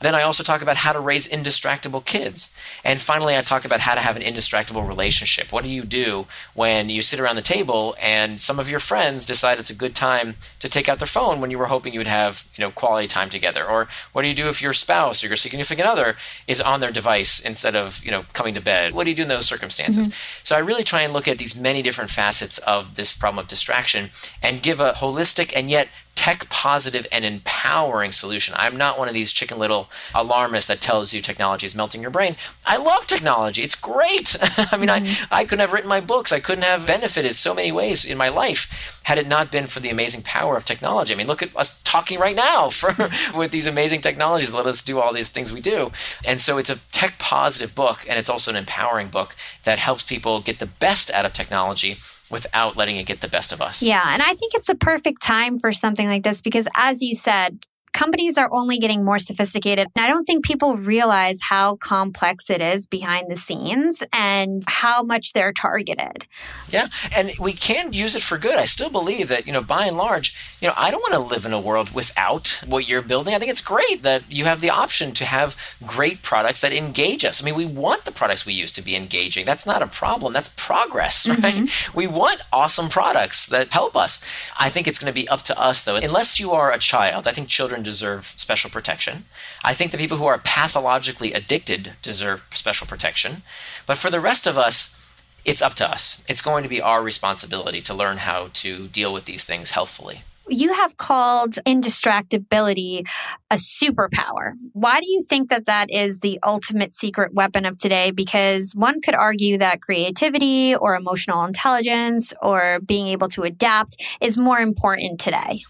Then I also talk about how to raise indistractable kids. And finally, I talk about how to have an indistractable relationship. What do you do when you sit around the table and some of your friends decide it's a good time to take out their phone when you were hoping you would have, you know, quality time together? Or what do you do if your spouse or your significant other is on their device instead of, you know, coming to bed? What do you do in those circumstances? Mm-hmm. So I really try and look at these many different facets of this problem of distraction and give a holistic and yet tech positive and empowering solution. I'm not one of these chicken little alarmists that tells you technology is melting your brain. I love technology. It's great. I mean, mm-hmm. I, I couldn't have written my books. I couldn't have benefited so many ways in my life had it not been for the amazing power of technology. I mean, look at us talking right now for with these amazing technologies. Let us do all these things we do. And so it's a tech positive book and it's also an empowering book that helps people get the best out of technology without letting it get the best of us. Yeah. And I think it's the perfect time for something like this because, as you said, companies are only getting more sophisticated. And I don't think people realize how complex it is behind the scenes and how much they're targeted. Yeah. And we can use it for good. I still believe that, you know, by and large, you know, I don't want to live in a world without what you're building. I think it's great that you have the option to have great products that engage us. I mean, we want the products we use to be engaging. That's not a problem. That's progress, right? Mm-hmm. We want awesome products that help us. I think it's going to be up to us, though. Unless you are a child, I think children children deserve special protection. I think the people who are pathologically addicted deserve special protection. But for the rest of us, it's up to us. It's going to be our responsibility to learn how to deal with these things healthfully. You have called indistractability a superpower. Why do you think that that is the ultimate secret weapon of today? Because one could argue that creativity or emotional intelligence or being able to adapt is more important today.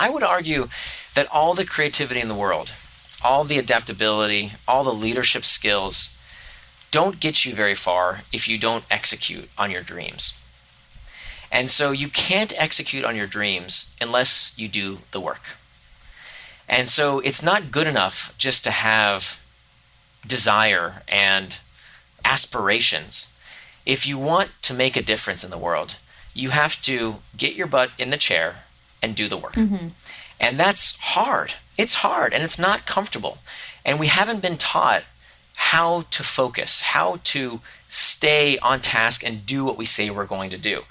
I would argue that all the creativity in the world, all the adaptability, all the leadership skills don't get you very far if you don't execute on your dreams. And so you can't execute on your dreams unless you do the work. And so it's not good enough just to have desire and aspirations. If you want to make a difference in the world, you have to get your butt in the chair and do the work. Mm-hmm. And that's hard. It's hard and it's not comfortable. And we haven't been taught how to focus, how to stay on task and do what we say we're going to do.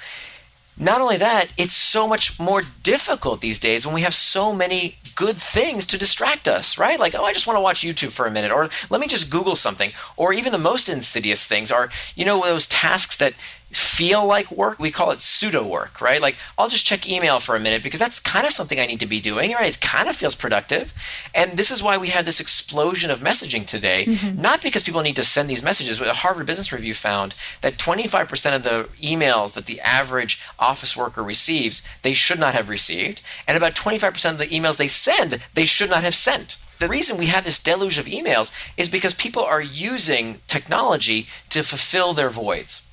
Not only that, it's so much more difficult these days when we have so many good things to distract us, right? Like, oh, I just want to watch YouTube for a minute, or let me just Google something. Or even the most insidious things are, you know, those tasks that feel like work. We call it pseudo work, right? Like, I'll just check email for a minute because that's kind of something I need to be doing, right? It kind of feels productive. And this is why we had this explosion of messaging today, mm-hmm. not because people need to send these messages. A Harvard Business Review found that 25% of the emails that the average office worker receives, they should not have received. And about 25% of the emails they send, they should not have sent. The reason we have this deluge of emails is because people are using technology to fulfill their voids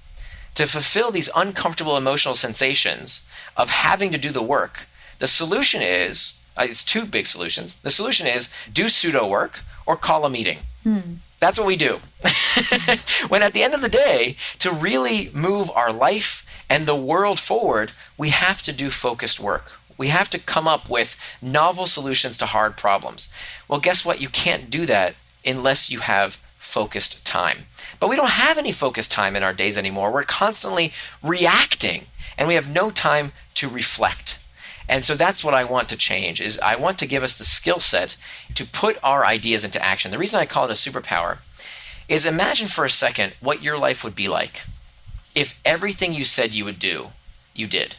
to fulfill these uncomfortable emotional sensations of having to do the work, the solution is uh, it's two big solutions. The solution is do pseudo work or call a meeting. Hmm. That's what we do. when at the end of the day, to really move our life and the world forward, we have to do focused work. We have to come up with novel solutions to hard problems. Well, guess what? You can't do that unless you have focused time. But we don't have any focused time in our days anymore. We're constantly reacting and we have no time to reflect. And so that's what I want to change is I want to give us the skill set to put our ideas into action. The reason I call it a superpower is imagine for a second what your life would be like if everything you said you would do, you did.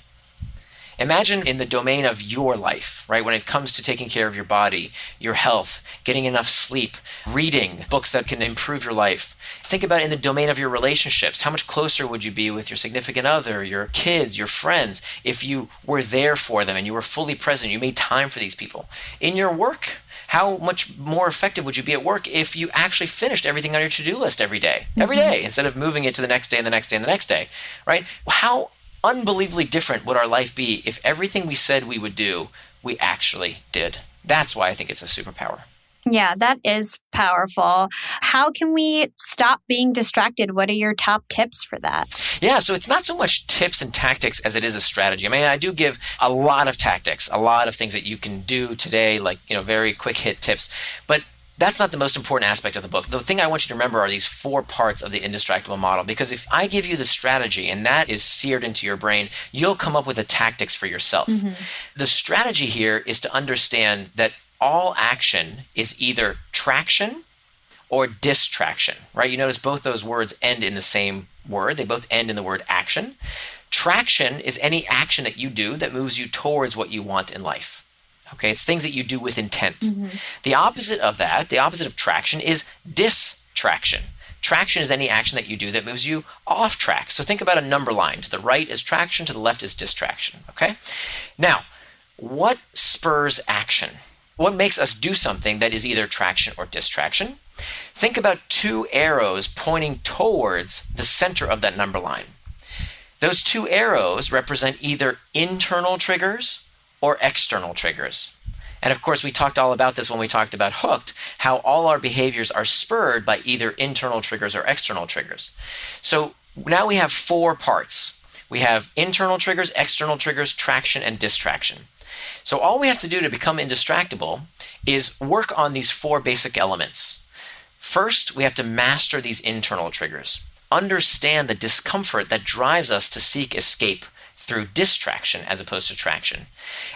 Imagine in the domain of your life, right? When it comes to taking care of your body, your health, getting enough sleep, reading books that can improve your life. Think about in the domain of your relationships. How much closer would you be with your significant other, your kids, your friends, if you were there for them and you were fully present, you made time for these people? In your work, how much more effective would you be at work if you actually finished everything on your to-do list every day, every mm-hmm. day, instead of moving it to the next day and the next day and the next day, right? How unbelievably different would our life be if everything we said we would do, we actually did. That's why I think it's a superpower. Yeah, that is powerful. How can we stop being distracted? What are your top tips for that? Yeah, so it's not so much tips and tactics as it is a strategy. I mean, I do give a lot of tactics, a lot of things that you can do today, like, you know, very quick hit tips. But that's not the most important aspect of the book. The thing I want you to remember are these four parts of the indistractable model. Because if I give you the strategy and that is seared into your brain, you'll come up with the tactics for yourself. Mm-hmm. The strategy here is to understand that all action is either traction or distraction, right? You notice both those words end in the same word, they both end in the word action. Traction is any action that you do that moves you towards what you want in life. Okay, it's things that you do with intent. Mm-hmm. The opposite of that, the opposite of traction, is distraction. Traction is any action that you do that moves you off track. So think about a number line. To the right is traction, to the left is distraction. Okay? Now, what spurs action? What makes us do something that is either traction or distraction? Think about two arrows pointing towards the center of that number line. Those two arrows represent either internal triggers or external triggers. And of course, we talked all about this when we talked about hooked, how all our behaviors are spurred by either internal triggers or external triggers. So now we have four parts we have internal triggers, external triggers, traction, and distraction. So all we have to do to become indistractable is work on these four basic elements. First, we have to master these internal triggers, understand the discomfort that drives us to seek escape through distraction as opposed to traction.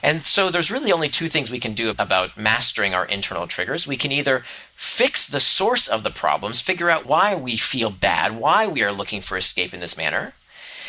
And so there's really only two things we can do about mastering our internal triggers. We can either fix the source of the problems, figure out why we feel bad, why we are looking for escape in this manner,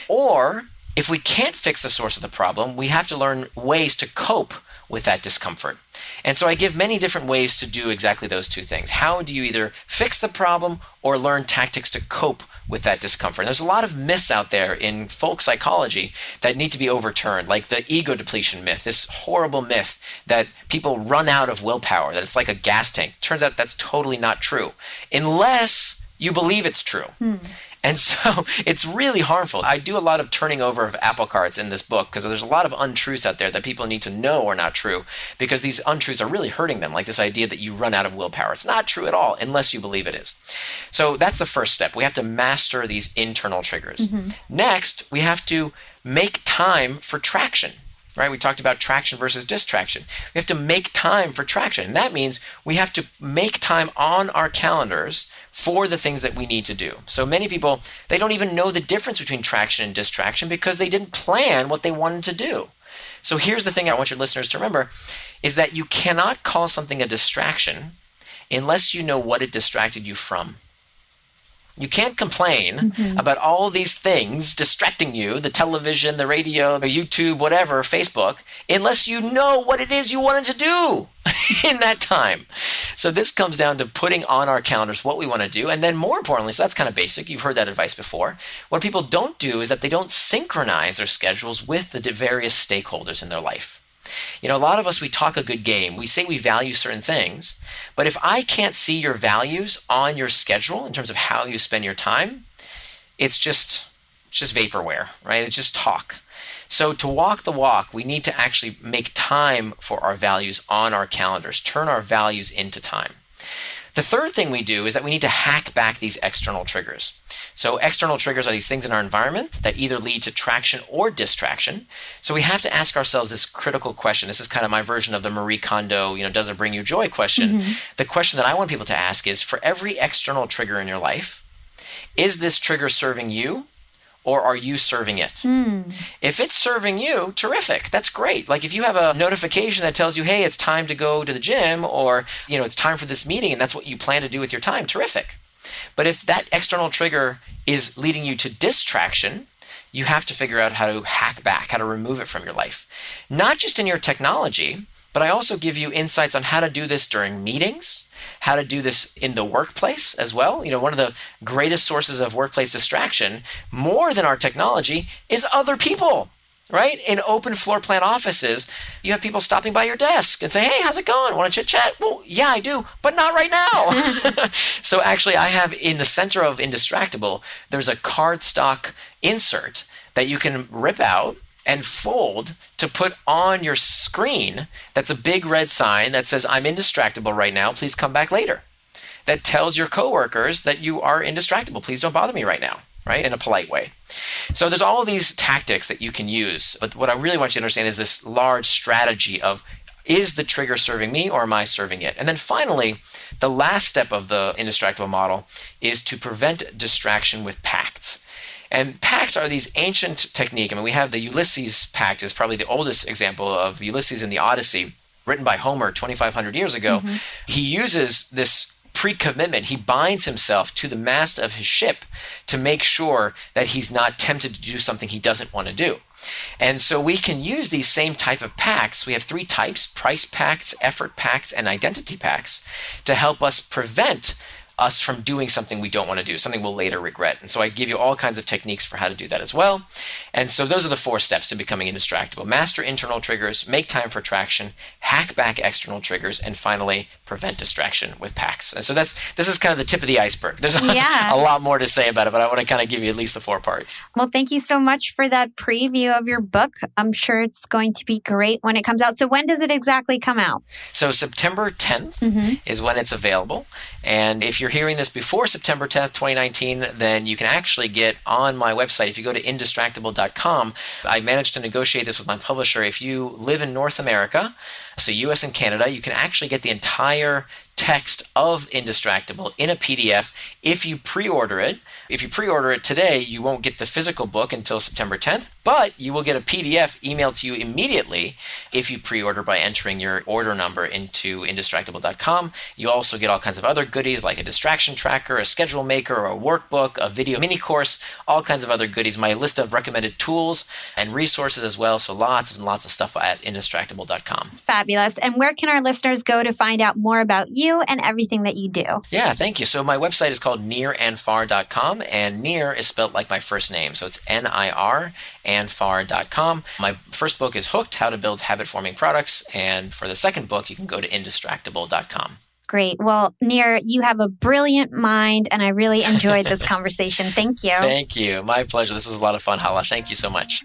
or if we can't fix the source of the problem, we have to learn ways to cope with that discomfort. And so I give many different ways to do exactly those two things. How do you either fix the problem or learn tactics to cope with that discomfort? And there's a lot of myths out there in folk psychology that need to be overturned, like the ego depletion myth, this horrible myth that people run out of willpower, that it's like a gas tank. Turns out that's totally not true, unless you believe it's true. Hmm. And so it's really harmful. I do a lot of turning over of apple carts in this book because there's a lot of untruths out there that people need to know are not true because these untruths are really hurting them, like this idea that you run out of willpower. It's not true at all unless you believe it is. So that's the first step. We have to master these internal triggers. Mm-hmm. Next, we have to make time for traction right? We talked about traction versus distraction. We have to make time for traction. And that means we have to make time on our calendars for the things that we need to do. So many people, they don't even know the difference between traction and distraction because they didn't plan what they wanted to do. So here's the thing I want your listeners to remember is that you cannot call something a distraction unless you know what it distracted you from. You can't complain mm-hmm. about all these things distracting you the television, the radio, the YouTube, whatever, Facebook unless you know what it is you wanted to do in that time. So, this comes down to putting on our calendars what we want to do. And then, more importantly, so that's kind of basic. You've heard that advice before. What people don't do is that they don't synchronize their schedules with the various stakeholders in their life. You know, a lot of us, we talk a good game. We say we value certain things, but if I can't see your values on your schedule in terms of how you spend your time, it's just, it's just vaporware, right? It's just talk. So to walk the walk, we need to actually make time for our values on our calendars, turn our values into time. The third thing we do is that we need to hack back these external triggers. So, external triggers are these things in our environment that either lead to traction or distraction. So, we have to ask ourselves this critical question. This is kind of my version of the Marie Kondo, you know, does it bring you joy question. Mm-hmm. The question that I want people to ask is for every external trigger in your life, is this trigger serving you or are you serving it? Mm. If it's serving you, terrific. That's great. Like if you have a notification that tells you, "Hey, it's time to go to the gym," or you know, it's time for this meeting, and that's what you plan to do with your time, terrific. But if that external trigger is leading you to distraction, you have to figure out how to hack back, how to remove it from your life. Not just in your technology, but I also give you insights on how to do this during meetings, how to do this in the workplace as well. You know, one of the greatest sources of workplace distraction, more than our technology, is other people. Right? In open floor plan offices, you have people stopping by your desk and say, Hey, how's it going? Want to chit chat? Well, yeah, I do, but not right now. so actually, I have in the center of Indistractable, there's a cardstock insert that you can rip out and fold to put on your screen that's a big red sign that says i'm indistractable right now please come back later that tells your coworkers that you are indistractable please don't bother me right now right in a polite way so there's all these tactics that you can use but what i really want you to understand is this large strategy of is the trigger serving me or am I serving it? And then finally, the last step of the indistractable model is to prevent distraction with pacts. And pacts are these ancient technique. I mean, we have the Ulysses pact is probably the oldest example of Ulysses in the Odyssey, written by Homer 2,500 years ago. Mm-hmm. He uses this pre commitment. He binds himself to the mast of his ship to make sure that he's not tempted to do something he doesn't want to do. And so we can use these same type of pacts. We have three types price pacts, effort pacts, and identity pacts to help us prevent us from doing something we don't want to do, something we'll later regret. And so I give you all kinds of techniques for how to do that as well. And so those are the four steps to becoming indistractable master internal triggers, make time for traction, hack back external triggers, and finally prevent distraction with pacts. And so that's this is kind of the tip of the iceberg. There's a, yeah. a lot more to say about it, but I want to kind of give you at least the four parts. Well, thank you so much for that preview of your book. I'm sure it's going to be great when it comes out. So when does it exactly come out? So September 10th mm-hmm. is when it's available. And if you're hearing this before September 10th, 2019, then you can actually get on my website. If you go to indistractable.com, I managed to negotiate this with my publisher. If you live in North America, so US and Canada, you can actually get the entire text of Indistractable in a PDF if you pre order it. If you pre order it today, you won't get the physical book until September 10th, but you will get a PDF emailed to you immediately if you pre order by entering your order number into indistractable.com. You also get all kinds of other goodies like a distraction tracker, a schedule maker, a workbook, a video mini course, all kinds of other goodies, my list of recommended tools and resources as well. So lots and lots of stuff at indistractable.com. Fabulous. And where can our listeners go to find out more about you? and everything that you do. Yeah, thank you. So my website is called nirandfar.com, and near is spelled like my first name. So it's N I R and far.com. My first book is Hooked How to Build Habit Forming Products. And for the second book, you can go to indistractable.com. Great. Well, Nir, you have a brilliant mind, and I really enjoyed this conversation. Thank you. Thank you. My pleasure. This was a lot of fun, Hala. Thank you so much.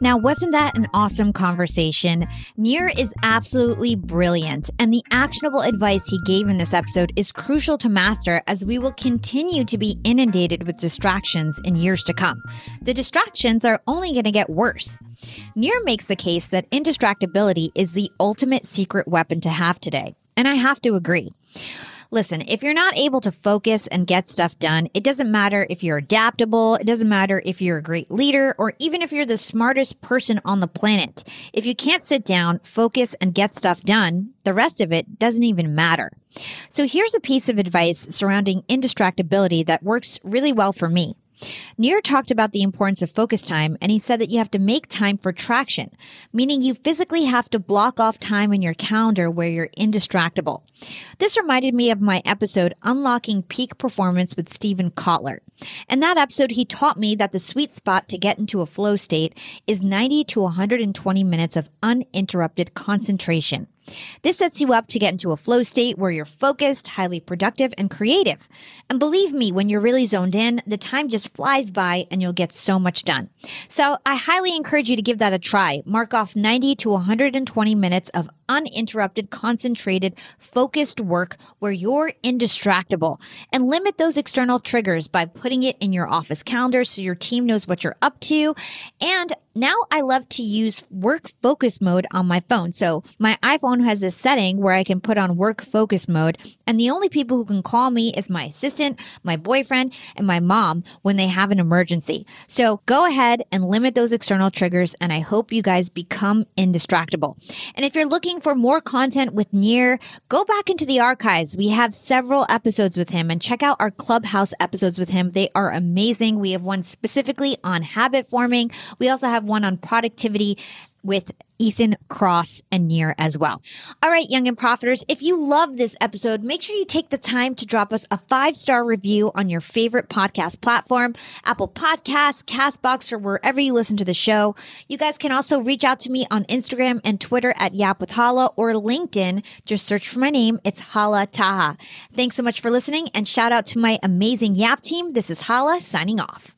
Now, wasn't that an awesome conversation? Nir is absolutely brilliant, and the actionable advice he gave in this episode is crucial to master as we will continue to be inundated with distractions in years to come. The distractions are only going to get worse. Nir makes the case that indistractability is the ultimate secret weapon to have today, and I have to agree. Listen, if you're not able to focus and get stuff done, it doesn't matter if you're adaptable, it doesn't matter if you're a great leader, or even if you're the smartest person on the planet. If you can't sit down, focus, and get stuff done, the rest of it doesn't even matter. So here's a piece of advice surrounding indistractability that works really well for me. Nir talked about the importance of focus time, and he said that you have to make time for traction, meaning you physically have to block off time in your calendar where you're indistractable. This reminded me of my episode Unlocking Peak Performance with Steven Kotler. In that episode, he taught me that the sweet spot to get into a flow state is 90 to 120 minutes of uninterrupted concentration. This sets you up to get into a flow state where you're focused, highly productive, and creative. And believe me, when you're really zoned in, the time just flies by and you'll get so much done. So I highly encourage you to give that a try. Mark off 90 to 120 minutes of uninterrupted, concentrated, focused work where you're indistractable. And limit those external triggers by putting it in your office calendar so your team knows what you're up to. And now I love to use work focus mode on my phone. So my iPhone has this setting where I can put on work focus mode. And the only people who can call me is my assistant, my boyfriend, and my mom when they have an emergency. So go ahead and limit those external triggers. And I hope you guys become indistractable. And if you're looking for more content with Nir, go back into the archives. We have several episodes with him and check out our Clubhouse episodes with him. They are amazing. We have one specifically on habit forming. We also have one on productivity with Ethan Kross and Nir as well. All right, Young and Profiters, if you love this episode, make sure you take the time to drop us a five star review on your favorite podcast platform, Apple Podcasts, Castbox, or wherever you listen to the show. You guys can also reach out to me on Instagram and Twitter at Yap with Hala or LinkedIn. Just search for my name. It's Hala Taha. Thanks so much for listening and shout out to my amazing Yap team. This is Hala signing off.